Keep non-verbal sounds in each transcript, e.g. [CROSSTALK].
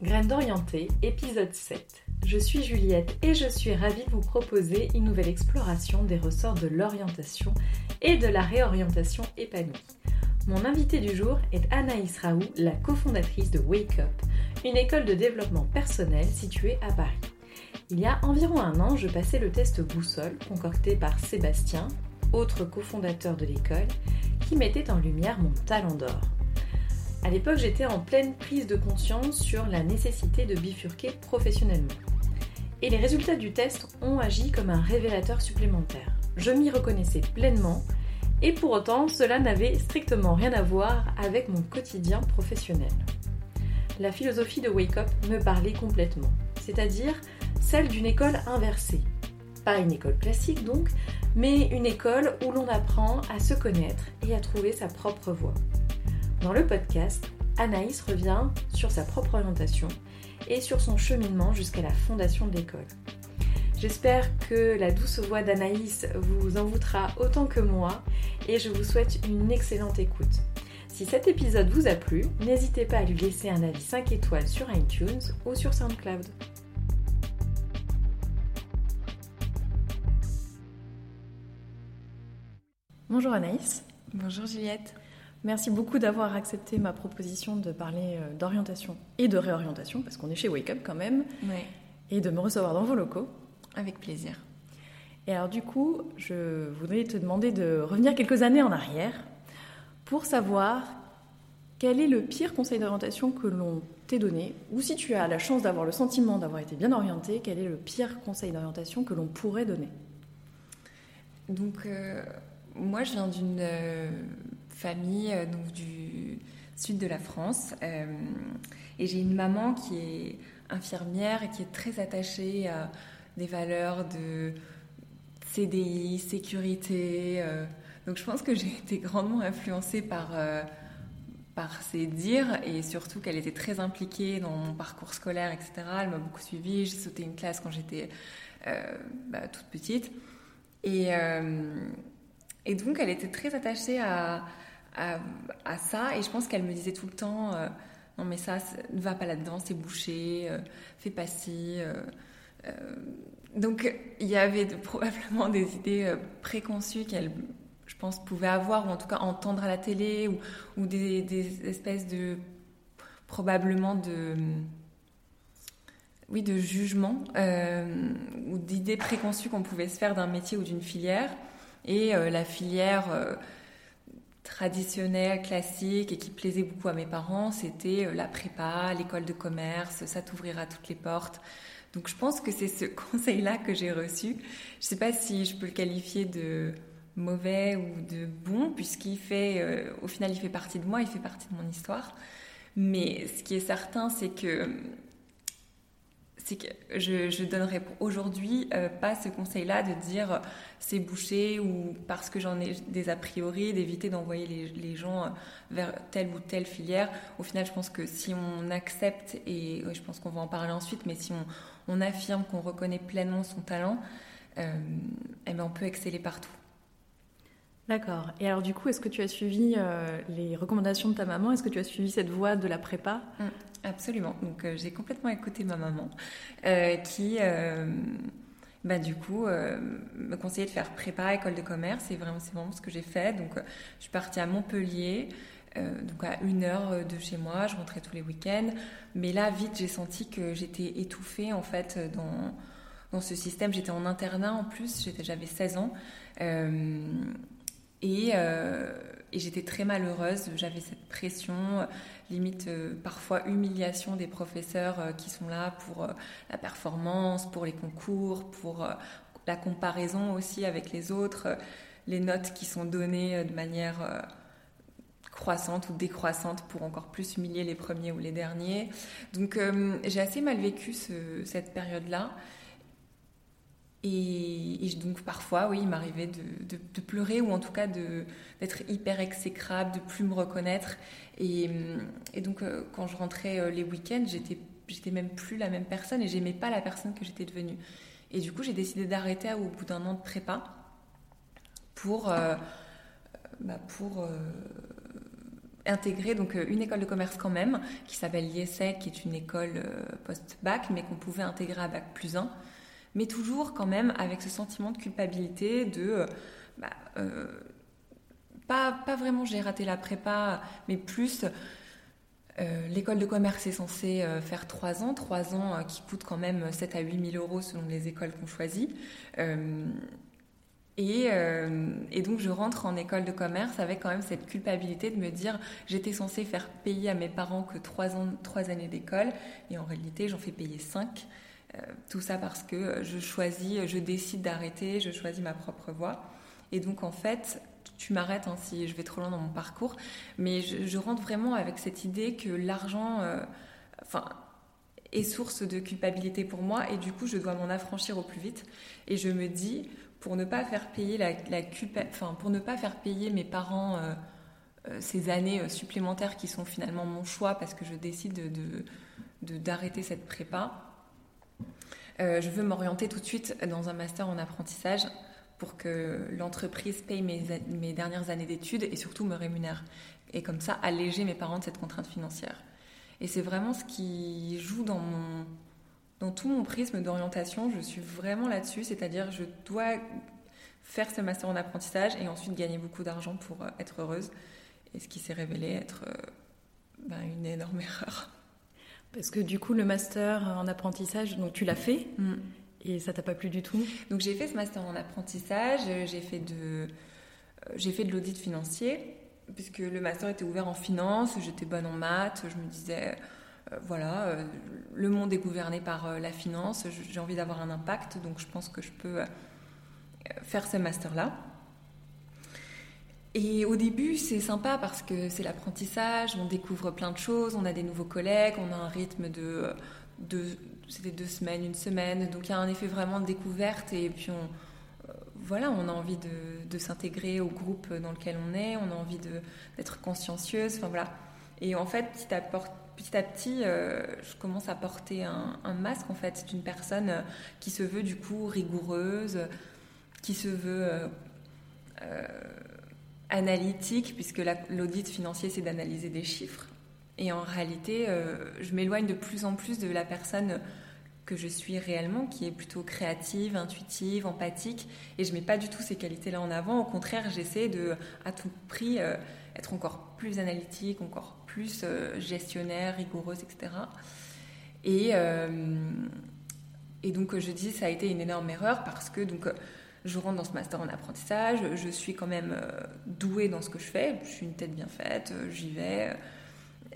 Graines d'orienté, épisode 7. Je suis Juliette et je suis ravie de vous proposer une nouvelle exploration des ressorts de l'orientation et de la réorientation épanouie. Mon invité du jour est Anaïs Raoult, la cofondatrice de Wake Up, une école de développement personnel située à Paris. Il y a environ un an, je passais le test boussole concocté par Sébastien, autre cofondateur de l'école, qui mettait en lumière mon talent d'or. À l'époque, j'étais en pleine prise de conscience sur la nécessité de bifurquer professionnellement. Et les résultats du test ont agi comme un révélateur supplémentaire. Je m'y reconnaissais pleinement, et pour autant, cela n'avait strictement rien à voir avec mon quotidien professionnel. La philosophie de Wake Up me parlait complètement, c'est-à-dire celle d'une école inversée. Pas une école classique donc, mais une école où l'on apprend à se connaître et à trouver sa propre voie. Dans le podcast, Anaïs revient sur sa propre orientation et sur son cheminement jusqu'à la fondation de l'école. J'espère que la douce voix d'Anaïs vous envoûtera autant que moi et je vous souhaite une excellente écoute. Si cet épisode vous a plu, n'hésitez pas à lui laisser un avis 5 étoiles sur iTunes ou sur SoundCloud. Bonjour Anaïs. Bonjour Juliette. Merci beaucoup d'avoir accepté ma proposition de parler euh, d'orientation et de réorientation, parce qu'on est chez Wake Up quand même, et de me recevoir dans vos locaux. Avec plaisir. Et alors du coup, je voudrais te demander de revenir quelques années en arrière pour savoir quel est le pire conseil d'orientation que l'on t'ait donné, ou si tu as la chance d'avoir le sentiment d'avoir été bien orienté, quel est le pire conseil d'orientation que l'on pourrait donner? Donc, euh, moi, je viens d'une euh, famille euh, donc du sud de la France. Euh, et j'ai une maman qui est infirmière et qui est très attachée à des valeurs de CDI, sécurité. Euh. donc je pense que j'ai été grandement influencée par, par ses dires et surtout qu'elle était très impliquée dans mon parcours scolaire, etc. Elle m'a beaucoup suivie. J'ai sauté une classe quand j'étais bah, toute petite. Et, et donc elle était très attachée à, à, ça. Et je pense qu'elle me disait tout le temps euh, Non, mais ça, ne va pas là-dedans, c'est bouché, euh, fais pas ci. Euh, donc, il y avait probablement des idées préconçues qu'elle, je pense, pouvait avoir, ou en tout cas entendre à la télé, ou, ou des, espèces de. probablement de. Oui, de jugement ou d'idées préconçues qu'on pouvait se faire d'un métier ou d'une filière. Et la filière traditionnelle, classique et qui plaisait beaucoup à mes parents, c'était euh, la prépa, l'école de commerce, ça t'ouvrira toutes les portes. Donc je pense que c'est ce [LAUGHS] conseil-là que j'ai reçu. Je ne sais pas si je peux le qualifier de mauvais ou de bon, puisqu'il fait, euh, au final, il fait partie de moi, il fait partie de mon histoire. Mais ce qui est certain, c'est que c'est que je, je donnerais aujourd'hui euh, pas ce conseil-là de dire euh, c'est bouché ou parce que j'en ai des a priori, d'éviter d'envoyer les, gens euh, vers telle ou telle filière. Au final, je pense que si on accepte, et je pense qu'on va en parler ensuite, mais si on, affirme qu'on reconnaît pleinement son talent, eh ben on peut exceller partout. D'accord. Et alors du coup, est-ce que tu as suivi les recommandations de ta maman? Est-ce que tu as suivi cette voie de la prépa? Mmh. Absolument. Donc euh, j'ai complètement écouté ma maman euh, qui, euh, bah, du coup, me conseillait de faire prépa, école de commerce. Et vraiment, c'est vraiment ce que j'ai fait. Donc je suis partie à Montpellier, donc à une heure de chez moi. Je rentrais tous les week-ends. Mais là, vite, j'ai senti que j'étais étouffée en fait dans, dans ce système. J'étais en internat en plus. J'avais 16 ans. Et et j'étais très malheureuse. J'avais cette pression, limite euh, parfois humiliation des professeurs euh, qui sont là pour euh, la performance, pour les concours, pour la comparaison aussi avec les autres, les notes qui sont données de manière croissante ou décroissante pour encore plus humilier les premiers ou les derniers. Donc j'ai assez mal vécu cette période-là. Et, donc parfois, oui, il m'arrivait de, pleurer ou en tout cas d'être hyper exécrable, de plus me reconnaître. Et, donc euh, quand je rentrais euh, les week-ends, j'étais, même plus la même personne et j'aimais pas la personne que j'étais devenue. Et du coup, j'ai décidé d'arrêter au bout d'un an de prépa pour, euh, bah, intégré donc une école de commerce quand même, qui s'appelle l'IESEC, qui est une école post-bac, mais qu'on pouvait intégrer à bac plus 1. Mais toujours quand même avec ce sentiment de culpabilité, de bah, pas, pas vraiment j'ai raté la prépa, mais plus euh, l'école de commerce est censée euh, faire 3 ans, 3 ans euh, qui coûtent quand même 7 à 8 000 euros selon les écoles qu'on choisit. Et, et, donc je rentre en école de commerce avec quand même cette culpabilité de me dire j'étais censée faire payer à mes parents que 3, ans, 3 années d'école et en réalité j'en fais payer 5. Tout ça parce que je choisis, je décide d'arrêter, je choisis ma propre voie. Et donc en fait, tu m'arrêtes hein, si je vais trop loin dans mon parcours, mais je, rentre vraiment avec cette idée que l'argent, euh, enfin, est source de culpabilité pour moi et du coup je dois m'en affranchir au plus vite. Et je me dis pour ne pas faire payer la, enfin pour ne pas faire payer mes parents euh, euh, ces années supplémentaires qui sont finalement mon choix parce que je décide de d'arrêter cette prépa. Je veux m'orienter tout de suite dans un master en apprentissage pour que l'entreprise paye mes, mes, dernières années d'études et surtout me rémunère. Et comme ça, alléger mes parents de cette contrainte financière. Et c'est vraiment ce qui joue dans, mon, dans tout mon prisme d'orientation. Je suis vraiment là-dessus, c'est-à-dire je dois faire ce master en apprentissage et ensuite gagner beaucoup d'argent pour euh, être heureuse. Et ce qui s'est révélé être euh, ben, une énorme [LAUGHS] erreur. Parce que du coup, le master en apprentissage, donc tu l'as fait. Mm. Et ça t'a pas plu du tout? Donc j'ai fait ce master en apprentissage, j'ai fait de, euh, j'ai fait de l'audit financier, puisque le master était ouvert en finance, j'étais bonne en maths, je me disais, euh, voilà, euh, le monde est gouverné par la finance, j'ai envie d'avoir un impact, donc je pense que je peux faire ce master-là. Et au début, c'est sympa parce que c'est l'apprentissage, on découvre plein de choses, on a des nouveaux collègues, on a un rythme de, de c'était deux semaines, une semaine. Donc il y a un effet vraiment de découverte et puis on, euh, voilà, on a envie de, s'intégrer au groupe dans lequel on est, on a envie d'être consciencieuse. Enfin voilà. Et en fait, petit à, petit, euh, je commence à porter un, masque en fait d'une personne qui se veut du coup rigoureuse, qui se veut euh, analytique, puisque l'audit financier c'est d'analyser des chiffres. Et en réalité, euh, je m'éloigne de plus en plus de la personne que je suis réellement, qui est plutôt créative, intuitive, empathique. Et je mets pas du tout ces qualités-là en avant. Au contraire, j'essaie de, à tout prix, euh, être encore plus analytique, encore plus euh, gestionnaire, rigoureuse, etc. Et, et donc, je dis, ça a été une énorme erreur parce que donc, je rentre dans ce master en apprentissage, je suis quand même douée dans ce que je fais, je suis une tête bien faite, j'y vais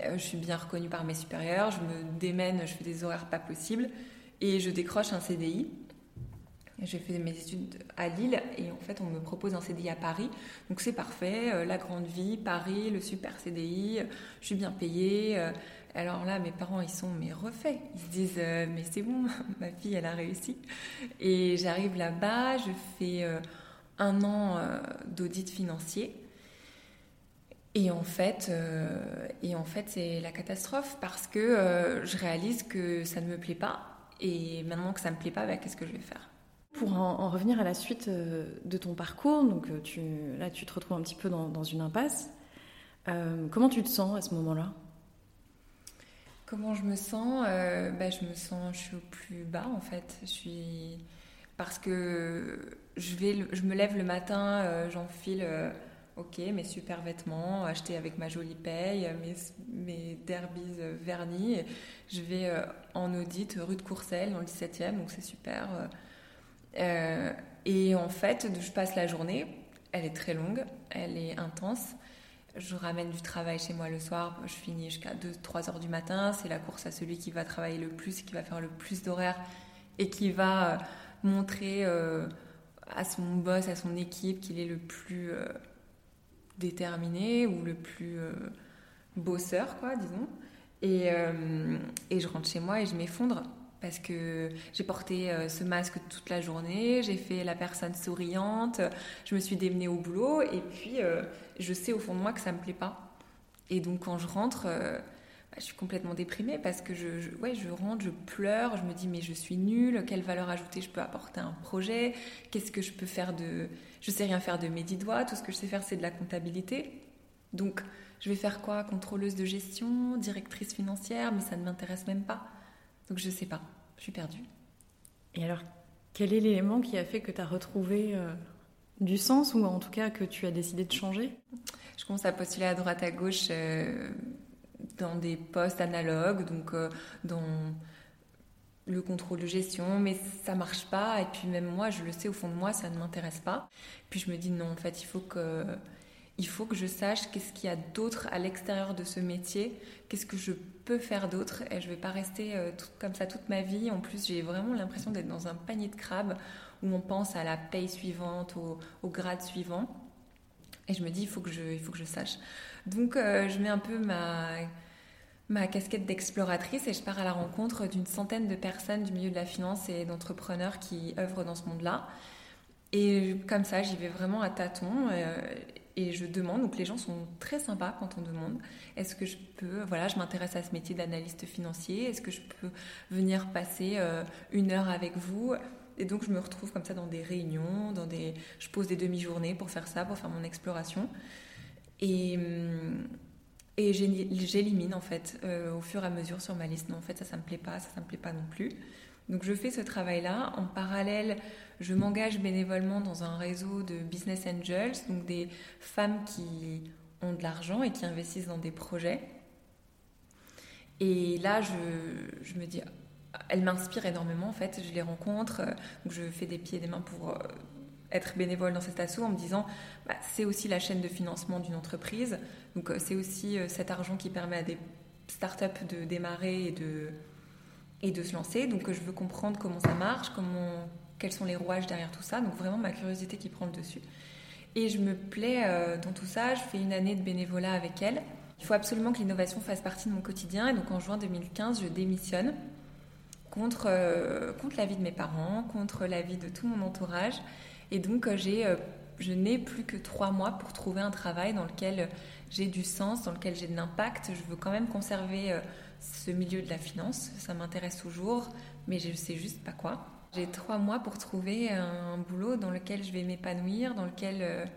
euh, je suis bien reconnue par mes supérieurs, je me démène, je fais des horaires pas possibles et je décroche un CDI. J'ai fait mes études à Lille et en fait on me propose un CDI à Paris. Donc c'est parfait, euh, la grande vie, Paris, le super CDI, je suis bien payée. Euh. Alors là mes parents ils sont mais refaits. Ils se disent mais c'est bon, [LAUGHS] ma fille elle a réussi. Et j'arrive là-bas, je fais un an d'audit financier et en fait, euh, et en fait, c'est la catastrophe parce que euh, je réalise que ça ne me plaît pas. Et maintenant que ça ne me plaît pas, bah, qu'est-ce que je vais faire? Pour en, revenir à la suite euh, de ton parcours, donc tu, là, tu te retrouves un petit peu dans, une impasse. comment tu te sens à ce moment-là? Comment je me sens bah, Je me sens, je suis au plus bas en fait. Je suis parce que je vais, je me lève le matin, j'enfile Ok, mes super vêtements achetés avec ma jolie paye, mes, mes derbies vernis. Je vais euh, en audit rue de Courcelles dans le 17e, donc c'est super. Euh, et en fait, je passe la journée, elle est très longue, elle est intense. Je ramène du travail chez moi le soir, je finis jusqu'à 2-3 heures du matin. C'est la course à celui qui va travailler le plus, qui va faire le plus d'horaires et qui va euh, montrer à son boss, à son équipe qu'il est le plus déterminé ou le plus euh, bosseur, quoi, disons. Et, euh, et, je rentre chez moi et je m'effondre parce que j'ai porté euh, ce masque toute la journée, j'ai fait la personne souriante, je me suis démenée au boulot et puis je sais au fond de moi que ça me plaît pas. Et donc quand je rentre, bah, je suis complètement déprimée parce que je, ouais, je rentre, je pleure, je me dis mais je suis nulle, quelle valeur ajoutée je peux apporter à un projet, qu'est-ce que je peux faire de... Je sais rien faire de mes dix doigts, tout ce que je sais faire c'est de la comptabilité. Donc, je vais faire quoi? Contrôleuse de gestion, directrice financière, mais ça ne m'intéresse même pas. Donc, je ne sais pas. Je suis perdue. Et alors, quel est l'élément qui a fait que tu as retrouvé euh, du sens ou en tout cas que tu as décidé de changer? Je commence à postuler à droite à gauche euh, dans des postes analogues, donc euh, dans le contrôle de gestion, mais ça marche pas. Et puis même moi, je le sais au fond de moi, ça ne m'intéresse pas. Puis je me dis non, en fait, il faut que, il faut que je sache qu'est-ce qu'il y a d'autre à l'extérieur de ce métier, qu'est-ce que je peux faire d'autre. Et je vais pas rester euh, comme ça toute ma vie. En plus, j'ai vraiment l'impression d'être dans un panier de crabes où on pense à la paye suivante, au, grade suivant. Et je me dis, il faut que je, il faut que je sache. Donc, euh, je mets un peu ma ma casquette d'exploratrice et je pars à la rencontre d'une centaine de personnes du milieu de la finance et d'entrepreneurs qui œuvrent dans ce monde-là. Et comme ça, j'y vais vraiment à tâtons euh, et je demande. Donc les gens sont très sympas quand on demande. Est-ce que je peux, voilà, je m'intéresse à ce métier d'analyste financier. Est-ce que je peux venir passer euh, une heure avec vous? Et donc je me retrouve comme ça dans des réunions, dans des, je pose des demi-journées pour faire ça, pour faire mon exploration. Et hum, et j'élimine en fait euh, au fur et à mesure sur ma liste. Non, en fait, ça, ça me plaît pas, ça, ça me plaît pas non plus. Donc je fais ce travail-là. En parallèle, je m'engage bénévolement dans un réseau de business angels, donc des femmes qui ont de l'argent et qui investissent dans des projets. Et là, je, me dis, elles m'inspirent énormément en fait. Je les rencontre, donc je fais des pieds et des mains pour euh, être bénévole dans cet assaut en me disant bah, c'est aussi la chaîne de financement d'une entreprise. Donc euh, c'est aussi euh, cet argent qui permet à des startups de démarrer et de, et de se lancer. Donc je veux comprendre comment ça marche, comment, quels sont les rouages derrière tout ça. Donc vraiment ma curiosité qui prend le dessus. Et je me plais euh, dans tout ça. Je fais une année de bénévolat avec elle. Il faut absolument que l'innovation fasse partie de mon quotidien. Et donc en juin 2015, je démissionne contre, contre l'avis de mes parents, contre l'avis de tout mon entourage. Et donc, euh, j'ai, euh, je n'ai plus que trois mois pour trouver un travail dans lequel j'ai du sens, dans lequel j'ai de l'impact. Je veux quand même conserver euh, ce milieu de la finance. Ça m'intéresse toujours, mais je ne sais juste pas quoi. J'ai trois mois pour trouver un boulot dans lequel je vais m'épanouir, dans lequel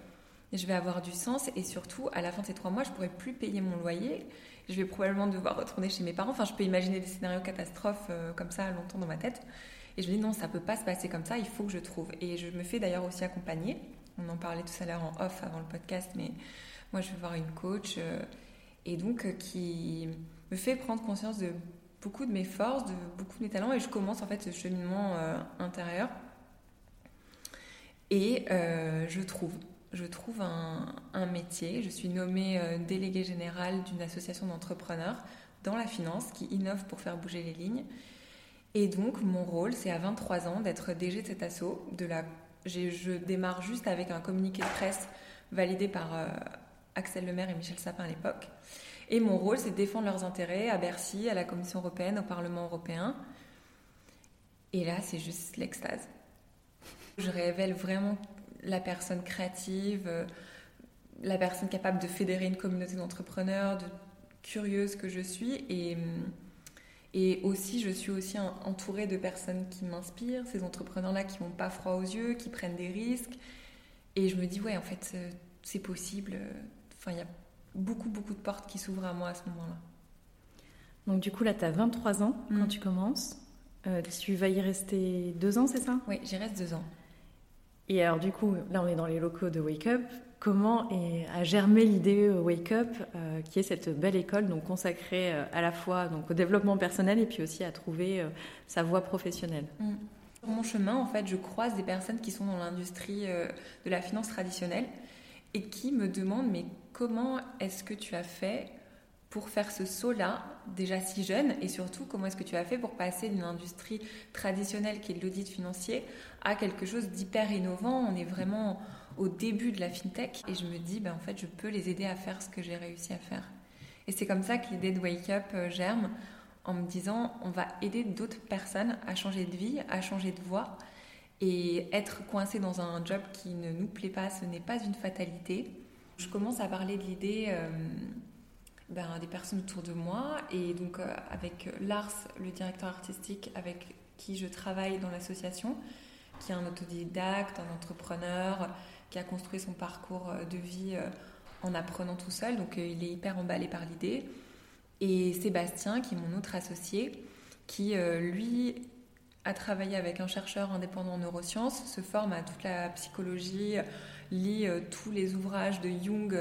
je vais avoir du sens. Et surtout, à la fin de ces trois mois, je pourrai plus payer mon loyer. Je vais probablement devoir retourner chez mes parents. Enfin, je peux imaginer des scénarios catastrophes comme ça longtemps dans ma tête. Et je me dis non, ça peut pas se passer comme ça, il faut que je trouve. Et je me fais d'ailleurs aussi accompagner. On en parlait tout à l'heure en off avant le podcast, mais moi je vais voir une coach euh, et donc euh, qui me fait prendre conscience de beaucoup de mes forces, de beaucoup de mes talents et je commence en fait ce cheminement euh, intérieur. Et je trouve, je trouve un, métier. Je suis nommée déléguée générale d'une association d'entrepreneurs dans la finance qui innove pour faire bouger les lignes. Et donc, mon rôle, c'est à 23 ans d'être DG de cet assaut. De la... Je démarre juste avec un communiqué de presse validé par euh, Axel Lemaire et Michel Sapin à l'époque. Et mon rôle, c'est de défendre leurs intérêts à Bercy, à la Commission européenne, au Parlement européen. Et là, c'est juste l'extase. Je révèle vraiment la personne créative, euh, la personne capable de fédérer une communauté d'entrepreneurs, de curieuse que je suis. Et hum, et aussi, je suis aussi entourée de personnes qui m'inspirent, ces entrepreneurs-là qui n'ont pas froid aux yeux, qui prennent des risques. Et je me dis, ouais, en fait, euh, c'est possible. Enfin, il y a beaucoup, beaucoup de portes qui s'ouvrent à moi à ce moment-là. Donc, du coup, là, tu as 23 ans quand mm. tu commences. Euh, tu vas y rester deux ans, c'est ça? Oui, j'y reste deux ans. Et alors, du coup, là, on est dans les locaux de Wake Up comment a germé l'idée euh, Wake Up, euh, qui est cette belle école donc consacrée euh, à la fois donc au développement personnel et puis aussi à trouver sa voie professionnelle? Mm. Sur mon chemin, en fait, je croise des personnes qui sont dans l'industrie de la finance traditionnelle et qui me demandent mais comment est-ce que tu as fait pour faire ce saut-là, déjà si jeune, et surtout comment est-ce que tu as fait pour passer d'une industrie traditionnelle qui est l'audit financier à quelque chose d'hyper innovant? On est vraiment au début de la fintech et je me dis, ben, en fait, je peux les aider à faire ce que j'ai réussi à faire. Et c'est comme ça que l'idée de Wake Up euh, germe en me disant, on va aider d'autres personnes à changer de vie, à changer de voie. Et être coincé dans un job qui ne nous plaît pas, ce n'est pas une fatalité. Je commence à parler de l'idée euh, ben, des personnes autour de moi. Et donc, euh, avec Lars, le directeur artistique avec qui je travaille dans l'association, qui est un autodidacte, un entrepreneur, qui a construit son parcours euh, de vie en apprenant tout seul, donc il est hyper emballé par l'idée. Et Sébastien, qui est mon autre associé, qui lui a travaillé avec un chercheur indépendant en neurosciences, se forme à toute la psychologie, lit tous les ouvrages de Jung.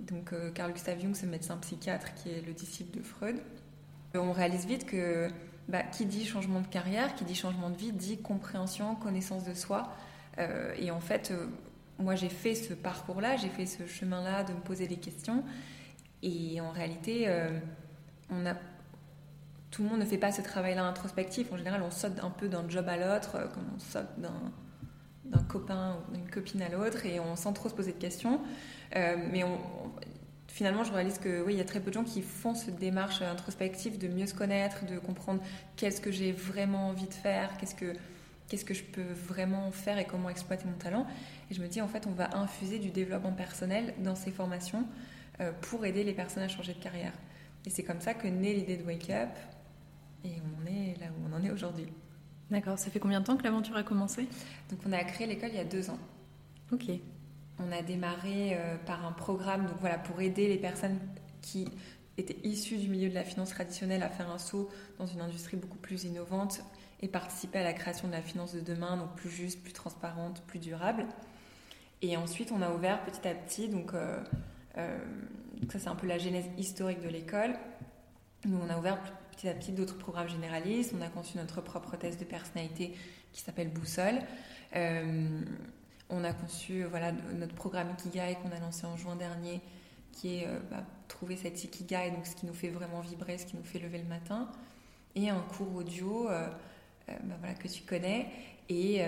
donc Carl Gustav Jung, ce médecin psychiatre qui est le disciple de Freud. On réalise vite que bah, qui dit changement de carrière, qui dit changement de vie, dit compréhension, connaissance de soi. Euh, et en fait, euh, moi j'ai fait ce parcours-là, j'ai fait ce chemin-là de me poser des questions. Et en réalité, euh, tout le monde ne fait pas ce travail-là introspectif. En général, on saute un peu d'un job à l'autre, comme on saute d'un copain ou d'une copine à l'autre, et on sans trop se poser de questions. mais on, finalement, je réalise que oui, il y a très peu de gens qui font cette démarche introspective de mieux se connaître, de comprendre qu'est-ce que j'ai vraiment envie de faire, qu'est-ce que qu'est-ce que je peux vraiment faire et comment exploiter mon talent. Et je me dis, en fait, on va infuser du développement personnel dans ces formations euh, pour aider les personnes à changer de carrière. Et c'est comme ça que naît l'idée de Wake Up. Et on est là où on en est aujourd'hui. D'accord. Ça fait combien de temps que l'aventure a commencé? Donc, on a créé l'école il y a deux ans. Ok. On a démarré euh, par un programme donc voilà, pour aider les personnes qui étaient issues du milieu de la finance traditionnelle à faire un saut dans une industrie beaucoup plus innovante et participer à la création de la finance de demain, donc plus juste, plus transparente, plus durable. Et ensuite, on a ouvert petit à petit, donc, euh, euh, ça c'est un peu la genèse historique de l'école. Nous, on a ouvert petit à petit d'autres programmes généralistes. On a conçu notre propre test de personnalité qui s'appelle Boussole. On a conçu voilà, notre programme Ikigai qu'on a lancé en juin dernier, qui est euh, bah, trouver cette Ikigai, donc ce qui nous fait vraiment vibrer, ce qui nous fait lever le matin, et un cours audio euh, euh, bah, voilà, que tu connais, et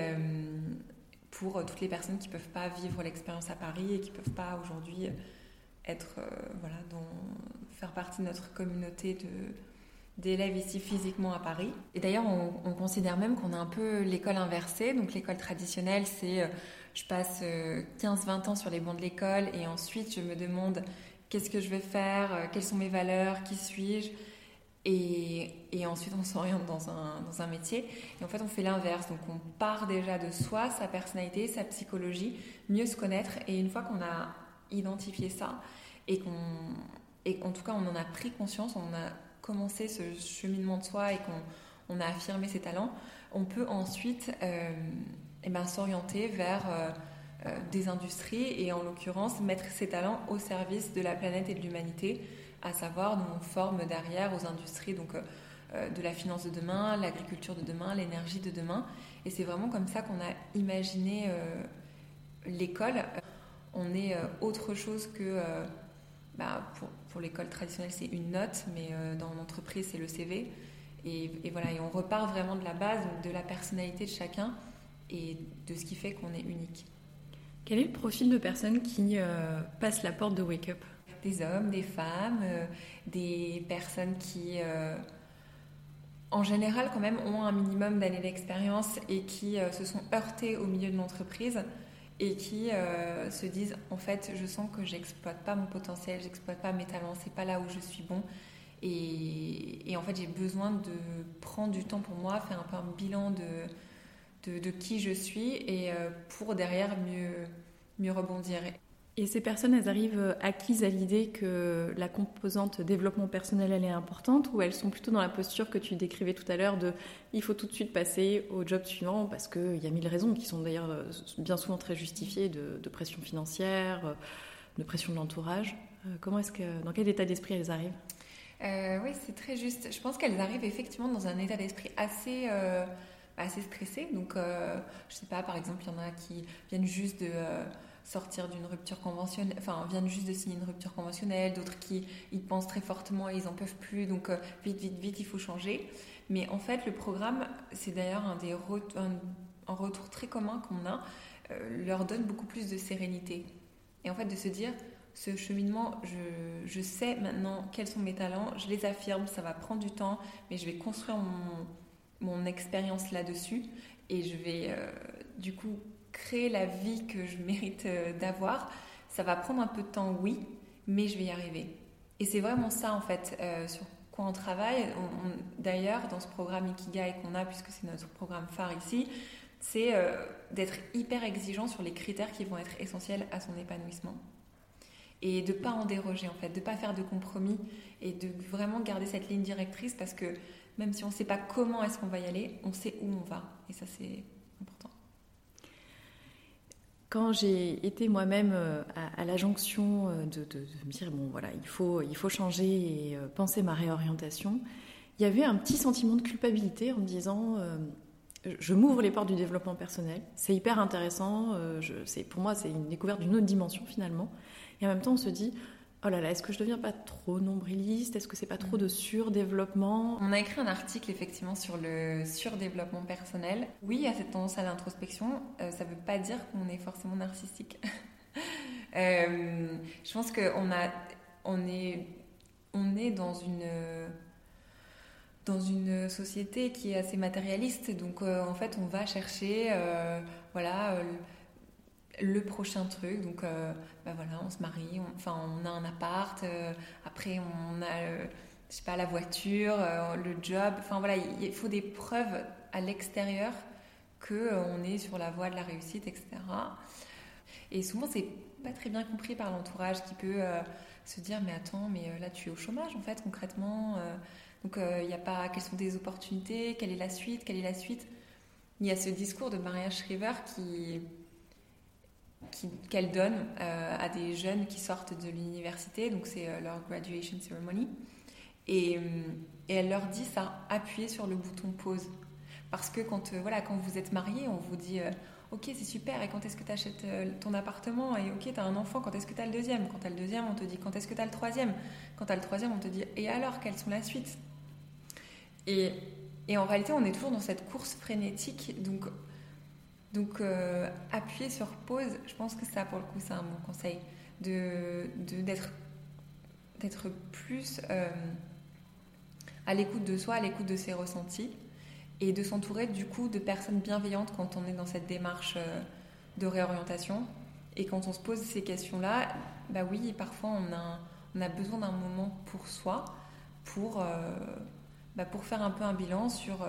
pour toutes les personnes qui ne peuvent pas vivre l'expérience à Paris et qui ne peuvent pas aujourd'hui être voilà, dans, faire partie de notre communauté de d'élèves ici physiquement à Paris. Et d'ailleurs, on, on, considère même qu'on a un peu l'école inversée. Donc l'école traditionnelle, c'est je passe 15-20 euh, ans sur les bancs de l'école et ensuite je me demande qu'est-ce que je vais faire, euh, quelles sont mes valeurs, qui suis-je? Et, et, ensuite, on s'oriente dans un, dans un, métier. Et en fait, on fait l'inverse. Donc, on part déjà de soi, sa personnalité, sa psychologie, mieux se connaître. Et une fois qu'on a identifié ça, et qu'on, et qu'en tout cas, on en a pris conscience, on a commencé ce cheminement de soi et qu'on on a affirmé ses talents, on peut ensuite euh, eh ben, s'orienter vers euh, euh, des industries et en l'occurrence mettre ses talents au service de la planète et de l'humanité, à savoir nous on forme derrière aux industries donc euh, de la finance de demain, l'agriculture de demain, l'énergie de demain. Et c'est vraiment comme ça qu'on a imaginé l'école. On est autre chose que bah, pour, pour l'école traditionnelle, c'est une note, mais dans l'entreprise, c'est le CV. Et, et, voilà, et on repart vraiment de la base, de la personnalité de chacun et de ce qui fait qu'on est unique. Quel est le profil de personnes qui euh, passent la porte de Wake Up? Des hommes, des femmes, euh, des personnes qui, euh, en général, quand même, ont un minimum d'années d'expérience et qui se sont heurtées au milieu de l'entreprise et qui se disent en fait, je sens que j'exploite pas mon potentiel, j'exploite pas mes talents, c'est pas là où je suis bon. Et, et en fait, j'ai besoin de prendre du temps pour moi, faire un peu un bilan de de, qui je suis et euh, pour derrière mieux, mieux rebondir. Et ces personnes, elles arrivent acquises à l'idée que la composante développement personnel, elle est importante ou elles sont plutôt dans la posture que tu décrivais tout à l'heure de il faut tout de suite passer au job suivant parce qu'il y a mille raisons qui sont d'ailleurs euh, bien souvent très justifiées de, pression financière, euh, de pression de l'entourage. Comment est-ce que, dans quel état d'esprit elles arrivent? Oui, c'est très juste. Je pense qu'elles arrivent effectivement dans un état d'esprit assez stressés. Donc, euh, je sais pas, par exemple, il y en a qui viennent juste de euh, sortir d'une rupture conventionnelle, enfin, viennent juste de signer une rupture conventionnelle, d'autres qui ils pensent très fortement et ils en peuvent plus, donc euh, vite, vite, vite, il faut changer. Mais en fait, le programme, c'est d'ailleurs un des un, retour très commun qu'on a, leur donne beaucoup plus de sérénité. Et en fait, de se dire, ce cheminement, je, je, sais maintenant quels sont mes talents, je les affirme, ça va prendre du temps, mais je vais construire mon, mon expérience là-dessus et je vais euh, du coup créer la vie que je mérite euh, d'avoir. Ça va prendre un peu de temps, oui, mais je vais y arriver. Et c'est vraiment ça en fait euh, sur quoi on travaille. D'ailleurs, dans ce programme Ikigai qu'on a, puisque c'est notre programme phare ici, c'est d'être hyper exigeant sur les critères qui vont être essentiels à son épanouissement. et de pas en déroger en fait, de pas faire de compromis et de vraiment garder cette ligne directrice parce que même si on ne sait pas comment est-ce qu'on va y aller, on sait où on va et ça c'est important. Quand j'ai été moi-même euh, à, la jonction euh, de, me dire bon voilà il faut il faut changer et euh, penser ma réorientation, il y avait un petit sentiment de culpabilité en me disant je m'ouvre les portes du développement personnel. C'est hyper intéressant. Pour moi, c'est une découverte d'une autre dimension finalement. Et en même temps, on se dit, oh là là, est-ce que je deviens pas trop nombriliste? Est-ce que c'est pas trop de surdéveloppement? On a écrit un article effectivement sur le surdéveloppement personnel. Oui, il y a cette tendance à l'introspection. Euh, ça ne veut pas dire qu'on est forcément narcissique. [LAUGHS] Euh, je pense qu'on a, on est, on est dans une dans une société qui est assez matérialiste. Donc, euh, en fait, on va chercher, voilà, le prochain truc. Donc, euh, bah voilà, on se marie, on, enfin, on a un appart, euh, après, on a, euh, je sais pas, la voiture, le job. Enfin, voilà, il faut des preuves à l'extérieur qu'on est sur la voie de la réussite, etc. Et souvent, c'est pas très bien compris par l'entourage qui peut se dire Mais attends, mais là, tu es au chômage, en fait, concrètement. donc, il n'y a pas. Quelles sont des opportunités Quelle est la suite Quelle est la suite? Il y a ce discours de Maria Shriver qui qu'elle donne euh, à des jeunes qui sortent de l'université, donc c'est euh, leur graduation ceremony. Et, euh, et, elle leur dit ça, appuyez sur le bouton pause. Parce que quand, voilà, quand vous êtes marié, on vous dit Ok, c'est super, et quand est-ce que tu achètes ton appartement? Et ok, tu as un enfant, quand est-ce que tu as le deuxième? Quand tu as le deuxième, on te dit Quand est-ce que tu as le troisième? Quand tu as le troisième, on te dit Et alors, quelles sont la suite? Et, et en réalité, on est toujours dans cette course frénétique. Donc, donc, euh, appuyer sur pause, je pense que ça, pour le coup, c'est un bon conseil. De, d'être, d'être plus euh, à l'écoute de soi, à l'écoute de ses ressentis, et de s'entourer du coup de personnes bienveillantes quand on est dans cette démarche euh, de réorientation. Et quand on se pose ces questions-là, bah oui, parfois on a, on a besoin d'un moment pour soi, pour, bah pour faire un peu un bilan sur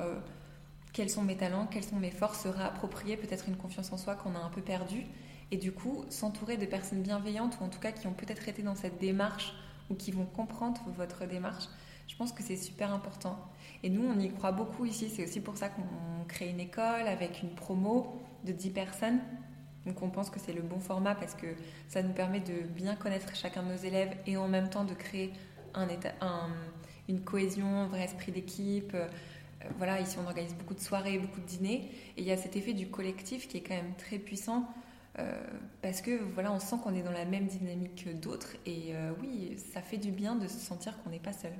quels sont mes talents, quelles sont mes forces, se réapproprier peut-être une confiance en soi qu'on a un peu perdue. Et du coup, s'entourer de personnes bienveillantes ou en tout cas qui ont peut-être été dans cette démarche ou qui vont comprendre votre démarche, je pense que c'est super important. Et nous, on y croit beaucoup ici. C'est aussi pour ça qu'on crée une école avec une promo de 10 personnes. Donc on pense que c'est le bon format parce que ça nous permet de bien connaître chacun de nos élèves et en même temps de créer un une cohésion, un vrai esprit d'équipe, euh, voilà, ici on organise beaucoup de soirées, beaucoup de dîners, et il y a cet effet du collectif qui est quand même très puissant. Euh, parce que voilà, on sent qu'on est dans la même dynamique que d'autres, et euh, oui, ça fait du bien de se sentir qu'on n'est pas seul.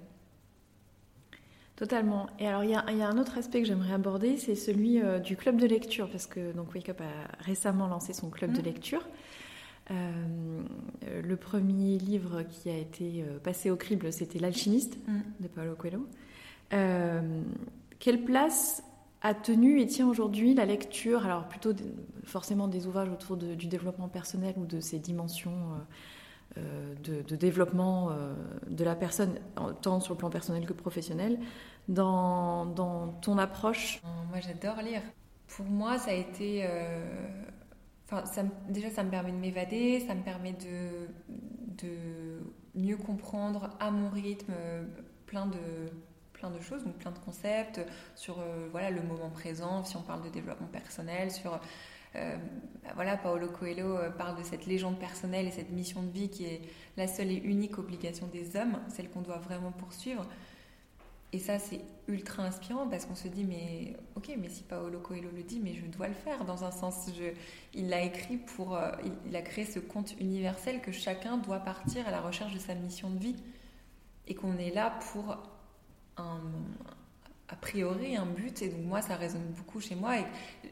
Totalement. Et alors, il y, a, un autre aspect que j'aimerais aborder, c'est celui du club de lecture, parce que donc Wake Up a récemment lancé son club de mmh. lecture. le premier livre qui a été passé au crible, c'était L'alchimiste mmh. de Paulo Coelho. Quelle place a tenu et tient aujourd'hui la lecture Alors plutôt forcément des ouvrages autour du développement personnel ou de ces dimensions euh, euh, de, développement euh, de la personne, tant sur le plan personnel que professionnel, dans, ton approche? Moi j'adore lire. Pour moi ça a été... Déjà ça me permet de m'évader, ça me permet de mieux comprendre à mon rythme plein de de choses, donc plein de concepts sur euh, voilà, le moment présent, si on parle de développement personnel, sur... Euh, bah voilà, Paolo Coelho euh, parle de cette légende personnelle et cette mission de vie qui est la seule et unique obligation des hommes, celle qu'on doit vraiment poursuivre. Et ça, c'est ultra inspirant parce qu'on se dit, mais ok, mais si Paolo Coelho le dit, mais je dois le faire dans un sens. Il l'a écrit pour. il, a créé ce conte universel que chacun doit partir à la recherche de sa mission de vie et qu'on est là pour a priori un but et donc moi ça résonne beaucoup chez moi et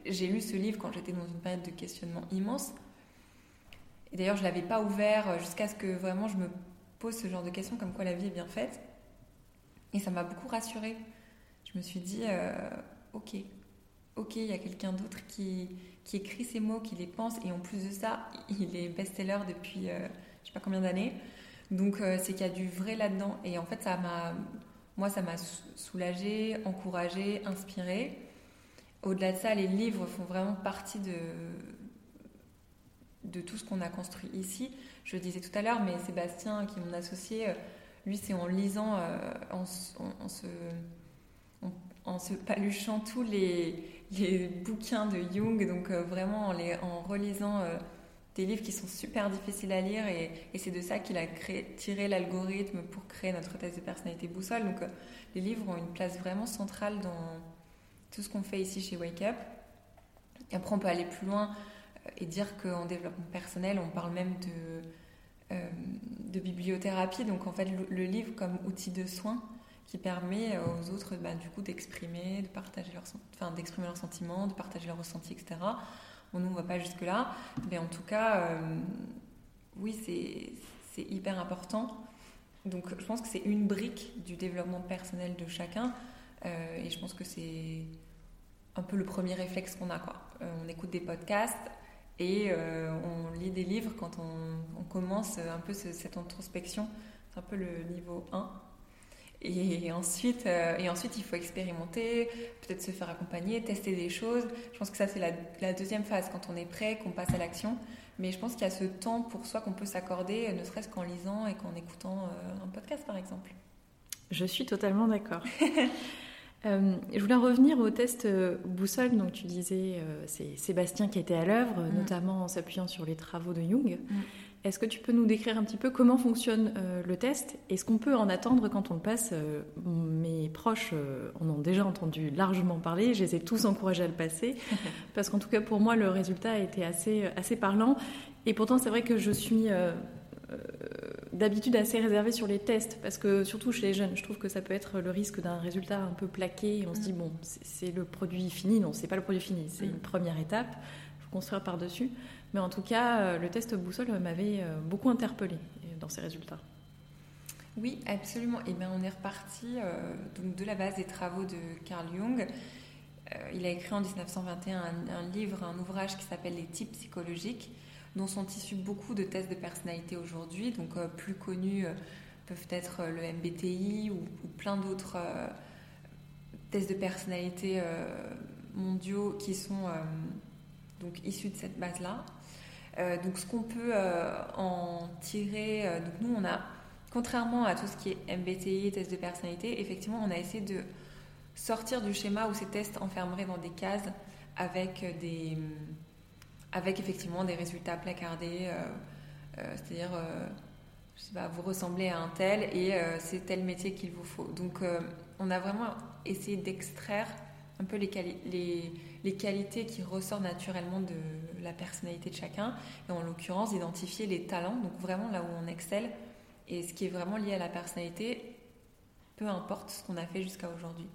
j'ai lu ce livre quand j'étais dans une période de questionnement immense. Et d'ailleurs je l'avais pas ouvert jusqu'à ce que vraiment je me pose ce genre de questions comme quoi la vie est bien faite. Et ça m'a beaucoup rassurée. Je me suis dit euh, ok. Ok il y a quelqu'un d'autre qui, qui écrit ces mots qui les pense et en plus de ça [LAUGHS] il est best-seller depuis euh, je sais pas combien d'années. Donc euh, c'est qu'il y a du vrai là-dedans. Et en fait ça m'a moi, ça m'a soulagée, encouragée, inspirée. Au-delà de ça, les livres font vraiment partie de, de tout ce qu'on a construit ici. je le disais tout à l'heure, mais Sébastien, qui est mon associé, lui, c'est en lisant, en, se, en, se paluchant tous les, les, bouquins de Jung, donc vraiment en, les, en relisant des livres qui sont super difficiles à lire et, c'est de ça qu'il a tiré l'algorithme pour créer notre test de personnalité boussole. Donc les livres ont une place vraiment centrale dans tout ce qu'on fait ici chez Wake Up. Après, on peut aller plus loin euh, et dire qu'en développement personnel, on parle même de, euh, bibliothérapie. Donc, en fait, le, livre comme outil de soin qui permet aux autres bah, du coup d'exprimer, de partager leurs, enfin, d'exprimer leurs sentiments, de partager leurs ressentis, etc. Nous, on ne va pas jusque-là. Mais en tout cas, euh, oui, c'est hyper important. Donc, je pense que c'est une brique du développement personnel de chacun. et je pense que c'est un peu le premier réflexe qu'on a. Euh, on écoute des podcasts et euh, on lit des livres quand on, commence un peu cette introspection. C'est un peu le niveau 1. Et ensuite, euh, et ensuite, il faut expérimenter, peut-être se faire accompagner, tester des choses. Je pense que ça, c'est la, la, deuxième phase, quand on est prêt, qu'on passe à l'action. Mais je pense qu'il y a ce temps pour soi qu'on peut s'accorder, ne serait-ce qu'en lisant et qu'en écoutant un podcast, par exemple. Je suis totalement d'accord. [LAUGHS] Euh, je voulais revenir au test euh, boussole. Donc, tu disais, euh, c'est Sébastien qui était à l'œuvre, mm. notamment en s'appuyant sur les travaux de Jung. Mm. Est-ce que tu peux nous décrire un petit peu comment fonctionne le test et ce qu'on peut en attendre quand on le passe Mes proches en ont déjà entendu largement parler. Je les ai tous encouragés à le passer [LAUGHS] parce qu'en tout cas, pour moi, le résultat a été assez, assez parlant. Et pourtant, c'est vrai que je suis d'habitude assez réservé sur les tests, parce que surtout chez les jeunes, je trouve que ça peut être le risque d'un résultat un peu plaqué. Et on se dit, mm. bon, c'est le produit fini. Non, c'est pas le produit fini, c'est mm. une première étape. Il faut construire par-dessus. Mais en tout cas, euh, le test boussole m'avait euh, beaucoup interpellé euh, dans ses résultats. Oui, absolument. Et bien, on est reparti donc de la base des travaux de Carl Jung. il a écrit en 1921 un livre, un ouvrage qui s'appelle Les types psychologiques dont sont issus beaucoup de tests de personnalité aujourd'hui. Donc, plus connus peuvent être le MBTI ou, plein d'autres tests de personnalité mondiaux qui sont donc issus de cette base-là. Donc, ce qu'on peut en tirer, donc nous, on a, contrairement à tout ce qui est MBTI, test de personnalité, effectivement, on a essayé de sortir du schéma où ces tests enfermeraient dans des cases avec des avec effectivement des résultats placardés, euh, euh, c'est-à-dire, euh, sais pas, vous ressemblez à un tel et c'est tel métier qu'il vous faut. Donc, on a vraiment essayé d'extraire un peu les, qualités qui ressortent naturellement de la personnalité de chacun, et en l'occurrence d'identifier les talents, donc vraiment là où on excelle, et ce qui est vraiment lié à la personnalité, peu importe ce qu'on a fait jusqu'à aujourd'hui.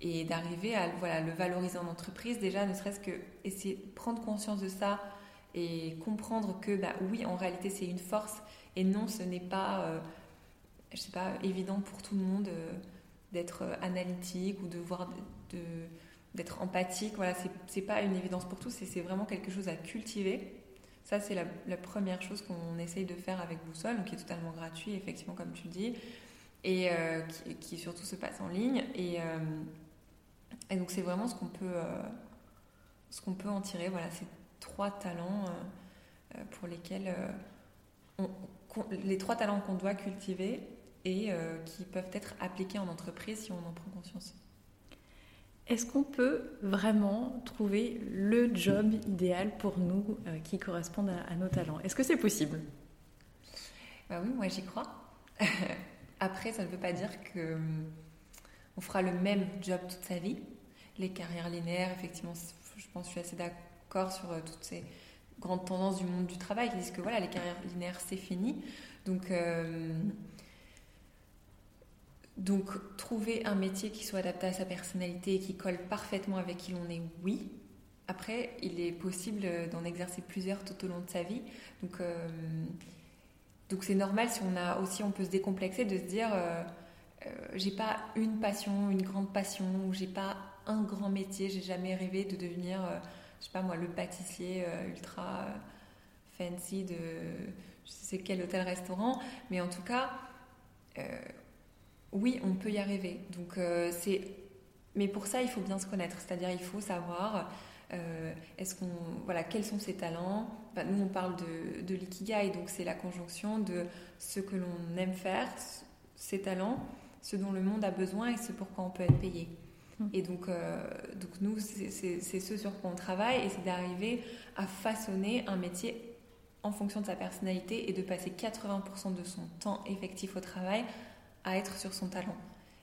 Et d'arriver à voilà, le valoriser en entreprise, déjà ne serait-ce que essayer de prendre conscience de ça et comprendre que bah, oui, en réalité c'est une force et non, ce n'est pas, euh, je sais pas, évident pour tout le monde euh, d'être euh, analytique ou de voir d'être empathique. Voilà, c'est pas une évidence pour tous c'est vraiment quelque chose à cultiver. Ça, c'est la, première chose qu'on essaye de faire avec Boussole, donc qui est totalement gratuit, effectivement, comme tu dis, et qui, qui, surtout se passe en ligne. Et, et donc c'est vraiment ce qu'on peut, euh, ce peut en tirer. Voilà, ces trois talents euh, euh, pour lesquels les trois talents qu'on doit cultiver et qui peuvent être appliqués en entreprise si on en prend conscience. Est-ce qu'on peut vraiment trouver le job idéal pour nous qui corresponde à, nos talents? Est-ce que c'est possible? Bah Oui, moi j'y crois. [LAUGHS] Après, ça ne veut pas dire que on fera le même job toute sa vie. Les carrières linéaires, effectivement, je pense que je suis assez d'accord sur euh, toutes ces grandes tendances du monde du travail qui disent que voilà, les carrières linéaires, c'est fini. Donc, euh, donc, trouver un métier qui soit adapté à sa personnalité et qui colle parfaitement avec qui l'on est, oui. Après, il est possible d'en exercer plusieurs tout au long de sa vie. Donc, euh, donc c'est normal si on a aussi, on peut se décomplexer de se dire euh, j'ai pas une passion, une grande passion, ou j'ai pas un grand métier, j'ai jamais rêvé de devenir, euh, je sais pas moi, le pâtissier euh, ultra fancy de je sais quel hôtel-restaurant, mais en tout cas, oui, on peut y arriver. Donc c'est, mais pour ça, il faut bien se connaître, c'est-à-dire il faut savoir Est-ce qu'on, voilà, quels sont ses talents Nous, on parle de, de l'ikigai, donc c'est la conjonction de ce que l'on aime faire, ses talents, ce dont le monde a besoin et ce pourquoi on peut être payé. Mm. Et donc, donc nous, c'est ce sur quoi on travaille et c'est d'arriver à façonner un métier en fonction de sa personnalité et de passer 80% de son temps effectif au travail à être sur son talent.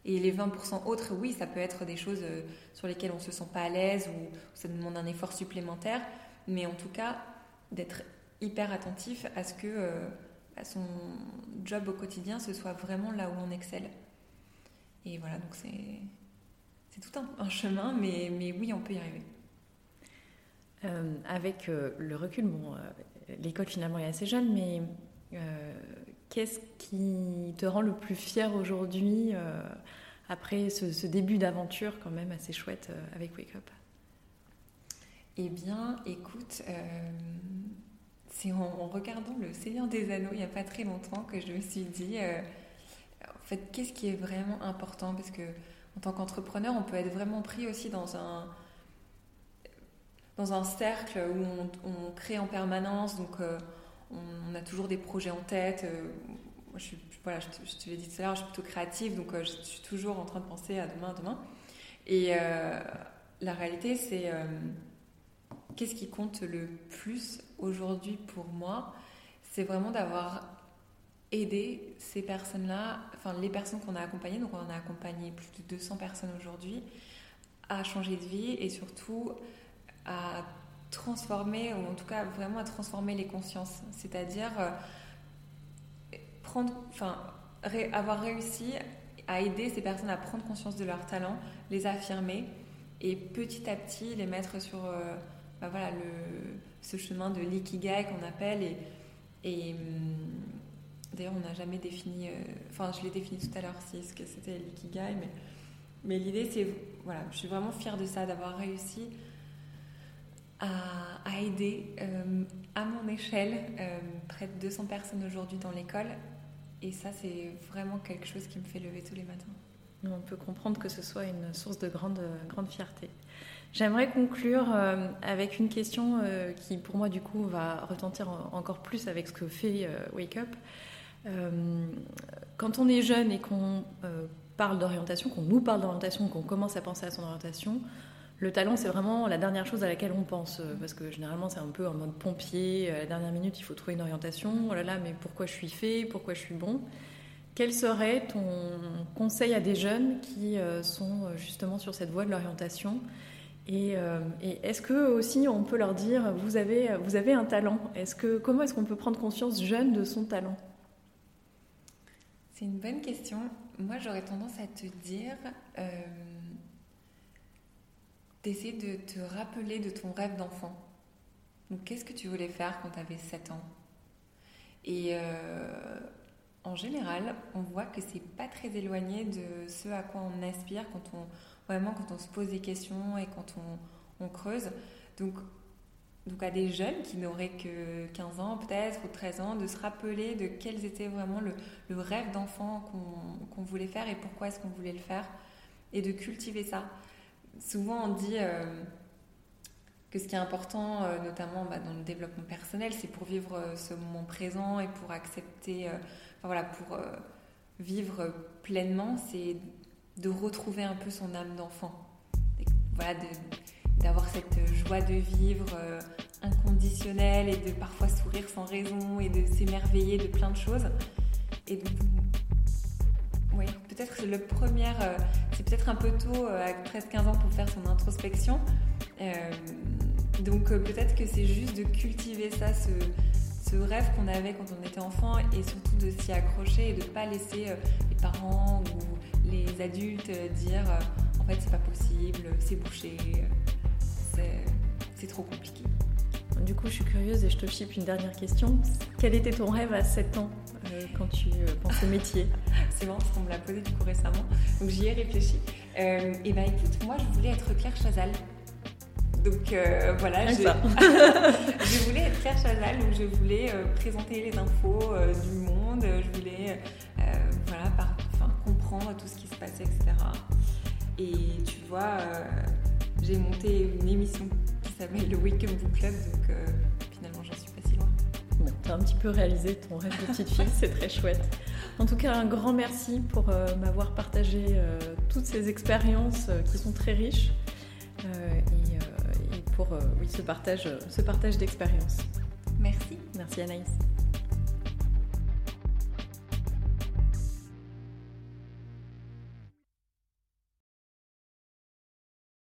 Et les 20% autres, oui, ça peut être des choses euh, sur lesquelles on se sent pas à l'aise ou ça demande un effort supplémentaire, mais en tout cas, d'être hyper attentif à ce que euh, son job au quotidien, ce soit vraiment là où on excelle. Et voilà, donc c'est tout un, chemin, mais, mais oui, on peut y arriver. Euh, avec le recul, bon, l'école finalement est assez jeune, mais qu'est-ce qui te rend le plus fier aujourd'hui euh, après ce, début d'aventure quand même assez chouette euh, avec Wake Up? Eh bien, écoute, c'est en, regardant Le Seigneur des Anneaux il n'y a pas très longtemps que je me suis dit, en fait, qu'est-ce qui est vraiment important? Parce que en tant qu'entrepreneur, on peut être vraiment pris aussi dans un dans un cercle où on, crée en permanence, donc euh, on, a toujours des projets en tête. Euh, je, suis, voilà, je te, l'ai dit tout à l'heure, je suis plutôt créative, donc euh, je suis toujours en train de penser à demain, demain. Et la réalité, c'est qu'est-ce qui compte le plus aujourd'hui pour moi? C'est vraiment d'avoir aidé ces personnes-là, enfin les personnes qu'on a accompagnées, donc on a accompagné plus de 200 personnes aujourd'hui, à changer de vie et surtout à transformer, ou en tout cas vraiment à transformer les consciences. C'est-à-dire euh, prendre, enfin, avoir réussi à aider ces personnes à prendre conscience de leurs talents, les affirmer et petit à petit les mettre sur euh, bah voilà, le, ce chemin de l'ikigai qu'on appelle. Et, hum, d'ailleurs, on n'a jamais défini, euh, enfin, je l'ai défini tout à l'heure, si c'était l'ikigai, mais, mais l'idée, c'est, voilà, je suis vraiment fière de ça, d'avoir réussi à, aider euh, à mon échelle euh, près de 200 personnes aujourd'hui dans l'école. Et ça, c'est vraiment quelque chose qui me fait lever tous les matins. On peut comprendre que ce soit une source de grande, grande fierté. J'aimerais conclure euh, avec une question qui, pour moi, du coup, va retentir encore plus avec ce que fait Wake Up. quand on est jeune et qu'on parle d'orientation, qu'on nous parle d'orientation, qu'on commence à penser à son orientation, le talent, c'est vraiment la dernière chose à laquelle on pense, euh, parce que généralement, c'est un peu en mode pompier. À la dernière minute, il faut trouver une orientation. Oh là là, mais pourquoi je suis fait? Pourquoi je suis bon? Quel serait ton conseil à des jeunes qui euh, sont euh, justement sur cette voie de l'orientation? Et, est-ce que aussi on peut leur dire vous avez, vous avez un talent? Est-ce que, Comment est-ce qu'on peut prendre conscience jeune de son talent? C'est une bonne question. Moi, j'aurais tendance à te dire d'essayer de te rappeler de ton rêve d'enfant. Qu'est-ce que tu voulais faire quand tu avais 7 ans? Et euh, en général, on voit que c'est pas très éloigné de ce à quoi on aspire quand on vraiment quand on se pose des questions et quand on, creuse. Donc, donc à des jeunes qui n'auraient que 15 ans peut-être ou 13 ans, de se rappeler de quels était vraiment le, le rêve d'enfant qu'on voulait faire et pourquoi est-ce qu'on voulait le faire et de cultiver ça souvent on dit euh, que ce qui est important, euh, notamment bah, dans le développement personnel, c'est pour vivre euh, ce moment présent et pour accepter, enfin, voilà, pour vivre pleinement, c'est de retrouver un peu son âme d'enfant. Voilà, d'avoir cette joie de vivre inconditionnelle et de parfois sourire sans raison et de s'émerveiller de plein de choses. Peut-être c'est le premier, euh, c'est peut-être un peu tôt, euh, à presque 15 ans, pour faire son introspection. Euh, donc peut-être que c'est juste de cultiver ça, ce, rêve qu'on avait quand on était enfant, et surtout de s'y accrocher et de ne pas laisser les parents ou les adultes dire en fait c'est pas possible, c'est bouché, c'est trop compliqué. Du coup, je suis curieuse et je te chip une dernière question. Quel était ton rêve à 7 ans? Quand tu euh, penses au métier [LAUGHS] C'est bon, parce qu'on me l'a posé du coup récemment, donc j'y ai réfléchi. Euh, et ben écoute, moi je voulais être Claire Chazal. Donc voilà, je... [LAUGHS] je... voulais être Claire Chazal, donc je voulais présenter les infos du monde, je voulais voilà, par... enfin, comprendre tout ce qui se passait, etc. Et tu vois, j'ai monté une émission qui s'appelle le Wake Up Book Club, donc tu as un petit peu réalisé ton rêve de petite fille, [LAUGHS] c'est très chouette. En tout cas, un grand merci pour m'avoir partagé toutes ces expériences qui sont très riches et, et, pour oui, ce partage, ce partage d'expériences. Merci. Merci Anaïs.